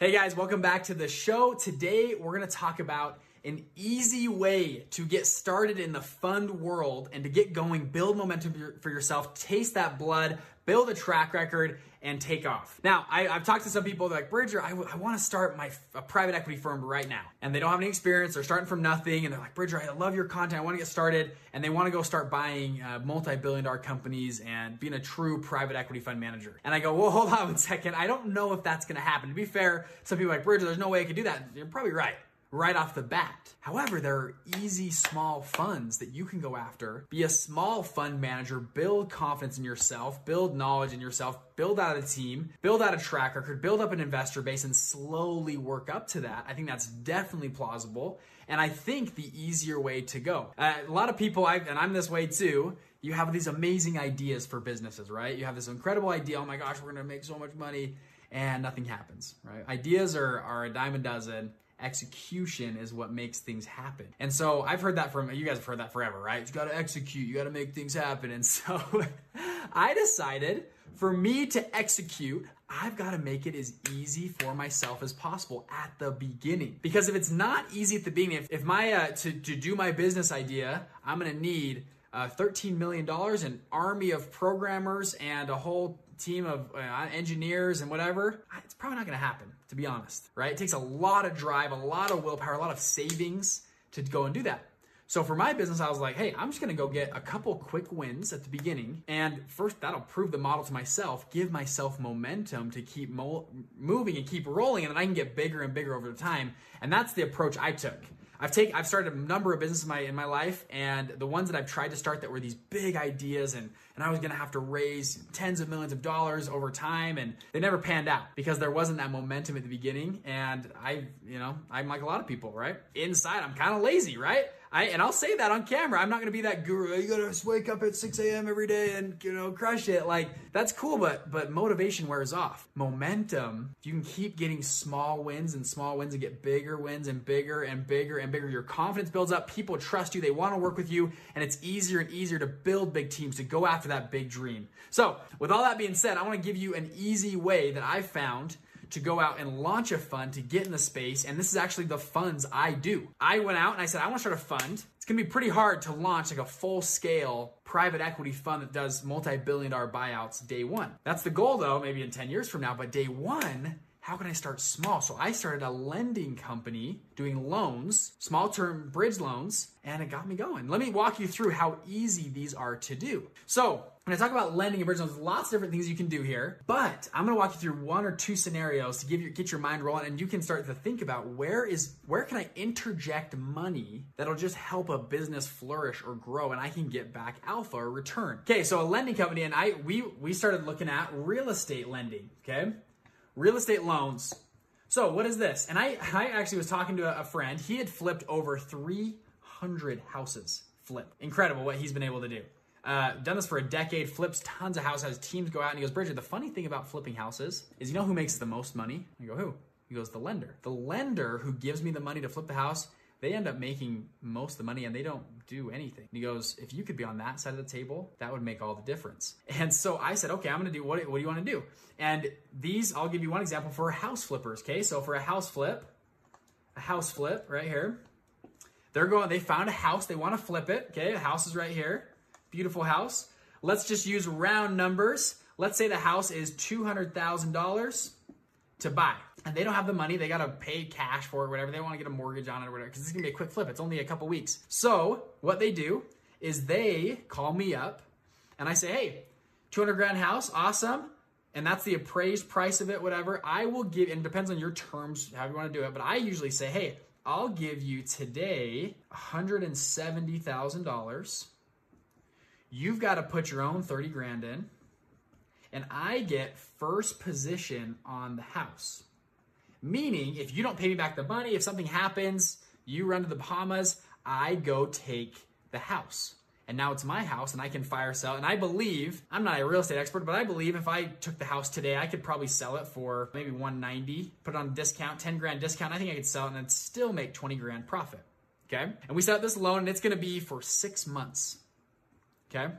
Hey guys, welcome back to the show. Today we're going to talk about an easy way to get started in the fund world and to get going, build momentum for yourself, taste that blood, build a track record, and take off. Now, I, have talked to some people like, Bridger, I, I want to start my a private equity firm right now. And they don't have any experience. They're starting from nothing. And they're like, Bridger, I love your content. I want to get started. And they want to go start buying uh, multi billion dollar companies and being a true private equity fund manager. And I go, well, hold on one second. I don't know if that's going to happen. To be fair, some people are like, Bridger, there's no way I could do that. You're probably right right off the bat. However, there are easy small funds that you can go after. Be a small fund manager, build confidence in yourself, build knowledge in yourself, build out a team, build out a track record, build up an investor base, and slowly work up to that. I think that's definitely plausible. And I think the easier way to go. Uh, a lot of people, I've, and I'm this way too, you have these amazing ideas for businesses, right? You have this incredible idea, oh my gosh, we're gonna make so much money, and nothing happens, right? Ideas are, are a dime a dozen execution is what makes things happen. And so I've heard that from you guys have heard that forever, right? You got to execute, you got to make things happen. And so I decided for me to execute, I've got to make it as easy for myself as possible at the beginning. Because if it's not easy at the beginning, if, if my uh, to, to do my business idea, I'm going to need uh, $13 million, an army of programmers, and a whole team of uh, engineers and whatever, it's probably not going to happen, to be honest, right? It takes a lot of drive, a lot of willpower, a lot of savings to go and do that. So for my business, I was like, hey, I'm just gonna go get a couple quick wins at the beginning. And first, that'll prove the model to myself, give myself momentum to keep mo- moving and keep rolling, and then I can get bigger and bigger over time. And that's the approach I took. I've taken I've started a number of businesses in my in my life, and the ones that I've tried to start that were these big ideas, and and I was gonna have to raise tens of millions of dollars over time, and they never panned out because there wasn't that momentum at the beginning. And I, you know, I'm like a lot of people, right? Inside, I'm kind of lazy, right? I and I'll say that on camera. I'm not gonna be that guru. Oh, you gotta wake up at 6 a.m. every day and you know crush it. Like that's cool, but but motivation wears off. Momentum. If you can keep getting small wins and small wins and get bigger wins and bigger and bigger and bigger, your confidence builds up. People trust you. They want to work with you, and it's easier and easier to build big teams to go after that big dream. So with all that being said, I want to give you an easy way that I've found to go out and launch a fund to get in the space. And this is actually the funds I do. I went out and I said, I want to start a fund. It's going to be pretty hard to launch like a full scale private equity fund that does multi billion dollar buyouts day one. That's the goal though, maybe in 10 years from now. But day one, how can I start small? So I started a lending company doing loans, small term bridge loans, and it got me going. Let me walk you through how easy these are to do. So when I talk about lending and bridge loans, lots of different things you can do here, but I'm gonna walk you through one or two scenarios to give you get your mind rolling and you can start to think about where is where can I interject money that'll just help a business flourish or grow and I can get back alpha or return. Okay, so a lending company and I we we started looking at real estate lending, okay? real estate loans. So what is this? And I, I actually was talking to a friend. He had flipped over 300 houses. Flip. Incredible what he's been able to do. Uh, done this for a decade, flips tons of houses, has teams go out, and he goes, Bridger, the funny thing about flipping houses is you know who makes the most money? I go, who? He goes, the lender. The lender who gives me the money to flip the house they end up making most of the money and they don't do anything. And he goes, if you could be on that side of the table, that would make all the difference. And so I said, okay, I'm gonna do what, what do you wanna do? And these, I'll give you one example for house flippers, okay? So for a house flip, a house flip right here, they're going, they found a house, they wanna flip it, okay? The house is right here, beautiful house. Let's just use round numbers. Let's say the house is $200,000 to buy and they don't have the money. They got to pay cash for it, whatever. They want to get a mortgage on it or whatever, because it's going to be a quick flip. It's only a couple weeks. So what they do is they call me up and I say, hey, 200 grand house, awesome. And that's the appraised price of it, whatever. I will give, and it depends on your terms, how you want to do it. But I usually say, hey, I'll give you today $170,000. You've got to put your own 30 grand in. And I get first position on the house. Meaning, if you don't pay me back the money, if something happens, you run to the Bahamas, I go take the house. And now it's my house and I can fire sell. And I believe, I'm not a real estate expert, but I believe if I took the house today, I could probably sell it for maybe 190, put it on discount, 10 grand discount. I think I could sell it and still make 20 grand profit. Okay. And we set up this loan and it's going to be for six months. Okay.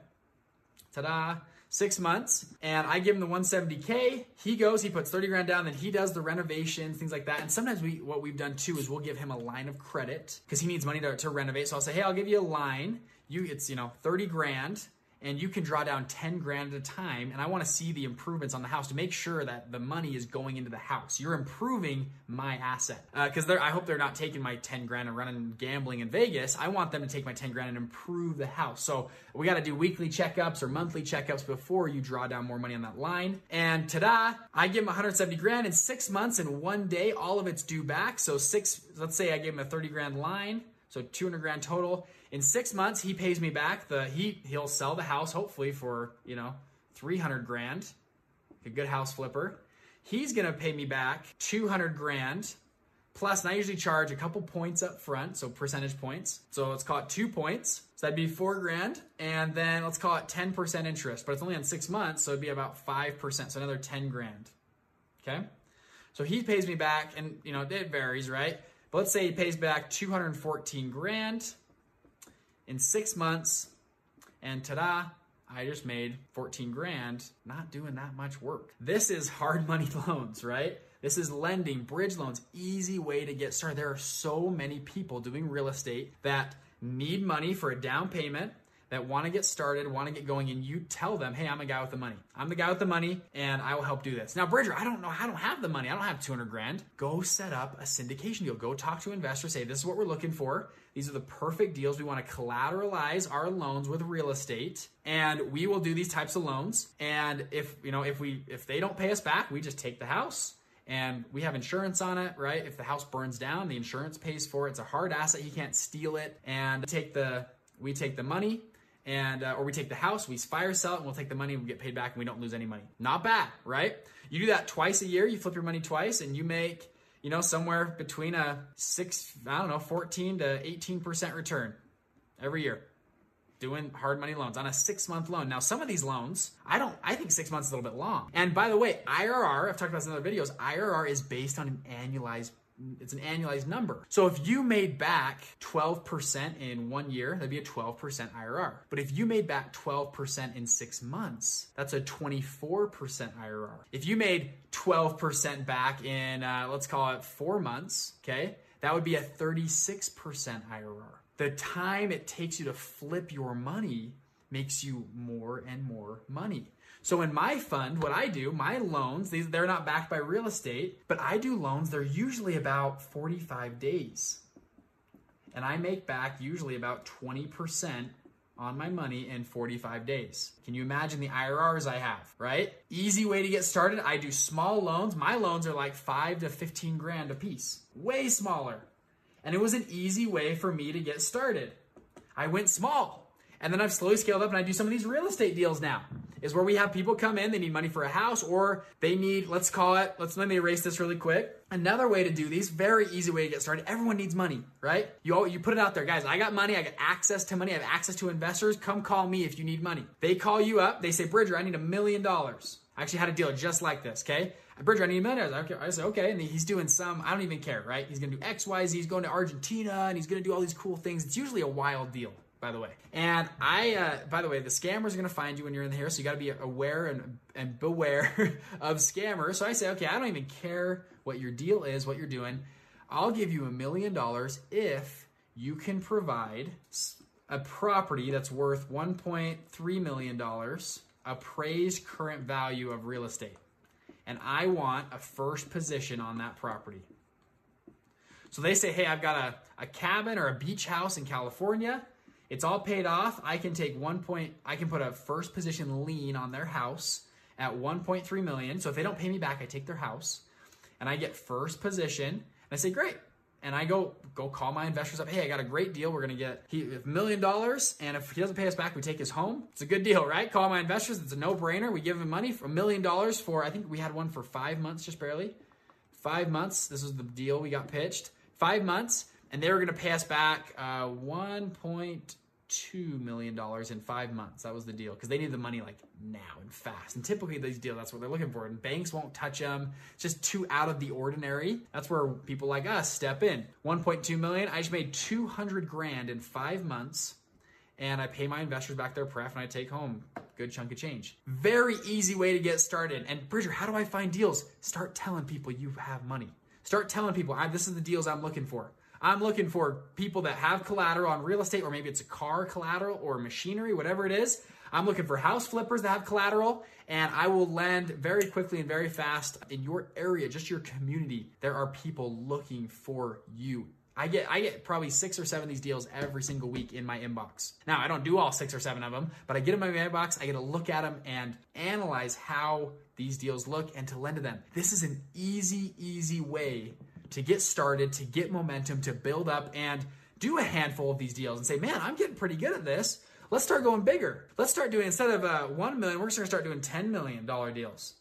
Ta da six months and I give him the 170K. He goes, he puts 30 grand down, then he does the renovations, things like that. And sometimes we, what we've done too is we'll give him a line of credit because he needs money to, to renovate. So I'll say, hey, I'll give you a line. You, it's, you know, 30 grand and you can draw down 10 grand at a time and i want to see the improvements on the house to make sure that the money is going into the house. You're improving my asset. Because uh, i hope they're not taking my 10 grand and running gambling in vegas. I want them to take my 10 grand and improve the house. So we got to do weekly checkups or monthly checkups before you draw down more money on that line. And ta-da i give them 170 grand in six months and one day all of it's due back. So six let's say i gave them a 30 grand line so 200 grand total in six months, he pays me back the he he'll sell the house hopefully for you know 300 grand, a good house flipper. He's gonna pay me back 200 grand plus, and I usually charge a couple points up front, so percentage points. So let's call it two points. So that'd be four grand, and then let's call it 10% interest, but it's only on six months, so it'd be about 5%, so another 10 grand. Okay? So he pays me back, and you know, it varies, right? But let's say he pays back 214 grand in six months, and ta-da, I just made 14 grand not doing that much work. This is hard money loans, right? This is lending, bridge loans, easy way to get started. There are so many people doing real estate that need money for a down payment that want to get started, want to get going, and you tell them, hey, I'm a guy with the money. I'm the guy with the money, and I will help do this. Now, Bridger, I don't know, I don't have the money. I don't have 200 grand. Go set up a syndication deal. Go talk to investors, say, this is what we're looking for. These are the perfect deals. We want to collateralize our loans with real estate, and we will do these types of loans. And if you know, if we if they don't pay us back, we just take the house and we have insurance on it, right? If the house burns down, the insurance pays for it. It's a hard asset; he can't steal it. And take the we take the money and uh, or we take the house, we fire sell it, and we'll take the money, we get paid back, and we don't lose any money. Not bad, right? You do that twice a year, you flip your money twice, and you make you know somewhere between a six, I don't know, fourteen to eighteen percent return every year. Doing hard money loans on a six month loan. Now, some of these loans, I don't, I think six months is a little bit long. And by the way, IRR, I've talked about this in other videos, IRR is based on an annualized it's an annualized number. So if you made back 12% in one year, that'd be a 12% IRR. But if you made back 12% in six months, that's a 24% IRR. If you made 12% back in, uh, let's call it four months, okay, that would be a 36% IRR. The time it takes you to flip your money makes you more and more money. So in my fund, what I do, my loans, these they're not backed by real estate, but I do loans, they're usually about 45 days. And I make back usually about 20% on my money in 45 days. Can you imagine the IRRs I have, right? Easy way to get started. I do small loans. My loans are like 5 to 15 grand a piece. Way smaller. And it was an easy way for me to get started. I went small. And then I've slowly scaled up and I do some of these real estate deals now is where we have people come in, they need money for a house, or they need, let's call it, let's let me erase this really quick. Another way to do these, very easy way to get started. Everyone needs money, right? You all, you put it out there, guys. I got money. I got access to money. I have access to investors. Come call me if you need money. They call you up. They say, Bridger, I need a million dollars. I actually had a deal just like this. Okay, Bridger, I need a million dollars. I say, okay, and he's doing some. I don't even care, right? He's gonna do X, Y, Z. He's going to Argentina, and he's gonna do all these cool things. It's usually a wild deal by the way. And I, uh, by the way, the scammers are going to find you when you're in the here, so you got to be aware and, and beware of scammers. So I say, okay, I don't even care what your deal is, what you're doing. I'll give you a million dollars if you can provide a property that's worth $1.3 million appraised current value of real estate. And I want a first position on that property. So they say, hey, I've got a, a cabin or a beach house in California it's all paid off. I can take one point, I can put a first position lien on their house at 1.3 million. So if they don't pay me back, I take their house and I get first position. And I say, great. And I go go call my investors up. Hey, I got a great deal. We're gonna get he a million dollars, and if he doesn't pay us back, we take his home. It's a good deal, right? Call my investors. It's a no brainer. We give him money for a million dollars for. I think we had one for five months, just barely five months. This was the deal we got pitched. Five months, and they were going to pay us back uh, one point two million dollars in five months. That was the deal because they need the money like now and fast. And typically these deals, that's what they're looking for. And banks won't touch them. It's just too out of the ordinary. That's where people like us step in. 1.2 million. I just made 200 grand in five months, and I pay my investors back their pref, and I take home a good chunk of change. Very easy way to get started. And Bridger, how do I find deals? Start telling people you have money. Start telling people, this is the deals I'm looking for. I'm looking for people that have collateral on real estate, or maybe it's a car collateral or machinery, whatever it is. I'm looking for house flippers that have collateral, and I will lend very quickly and very fast in your area, just your community. There are people looking for you. I get I get probably six or seven of these deals every single week in my inbox. Now I don't do all six or seven of them, but I get in my inbox. I get to look at them and analyze how these deals look and to lend to them. This is an easy, easy way to get started, to get momentum, to build up and do a handful of these deals and say, man, I'm getting pretty good at this. Let's start going bigger. Let's start doing, instead of uh, 1 million, we're just gonna start doing $10 million deals.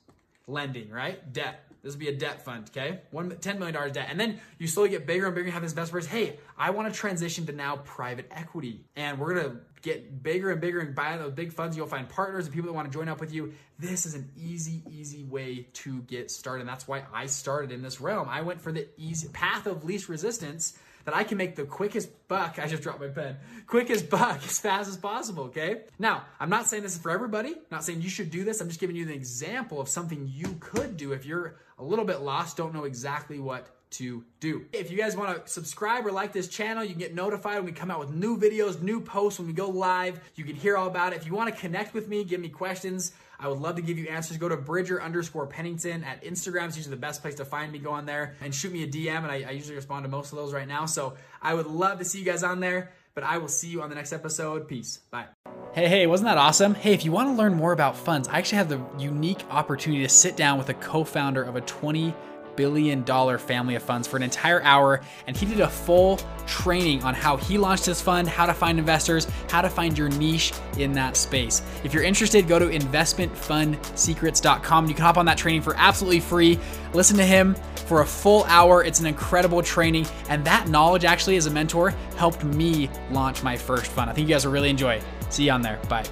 Lending, right? Debt. This would be a debt fund, okay? One, $10 million debt. And then you slowly get bigger and bigger and have this best person. Hey, I want to transition to now private equity. And we're going to get bigger and bigger and buy those big funds. You'll find partners and people that want to join up with you. This is an easy, easy way to get started. And that's why I started in this realm. I went for the easy path of least resistance that I can make the quickest buck. I just dropped my pen. Quickest buck as fast as possible, okay? Now, I'm not saying this is for everybody. I'm not saying you should do this. I'm just giving you an example of something you could do if you're a little bit lost, don't know exactly what to do. If you guys want to subscribe or like this channel, you can get notified when we come out with new videos, new posts, when we go live. You can hear all about it. If you want to connect with me, give me questions, I would love to give you answers. Go to Bridger underscore Pennington at Instagram. It's usually the best place to find me. Go on there and shoot me a DM, and I, I usually respond to most of those right now. So I would love to see you guys on there, but I will see you on the next episode. Peace. Bye. Hey, hey, wasn't that awesome? Hey, if you want to learn more about funds, I actually have the unique opportunity to sit down with a co founder of a 20 billion dollar family of funds for an entire hour. And he did a full training on how he launched his fund, how to find investors, how to find your niche in that space. If you're interested, go to investmentfundsecrets.com. You can hop on that training for absolutely free. Listen to him for a full hour. It's an incredible training. And that knowledge, actually, as a mentor, helped me launch my first fund. I think you guys will really enjoy it. See you on there. Bye.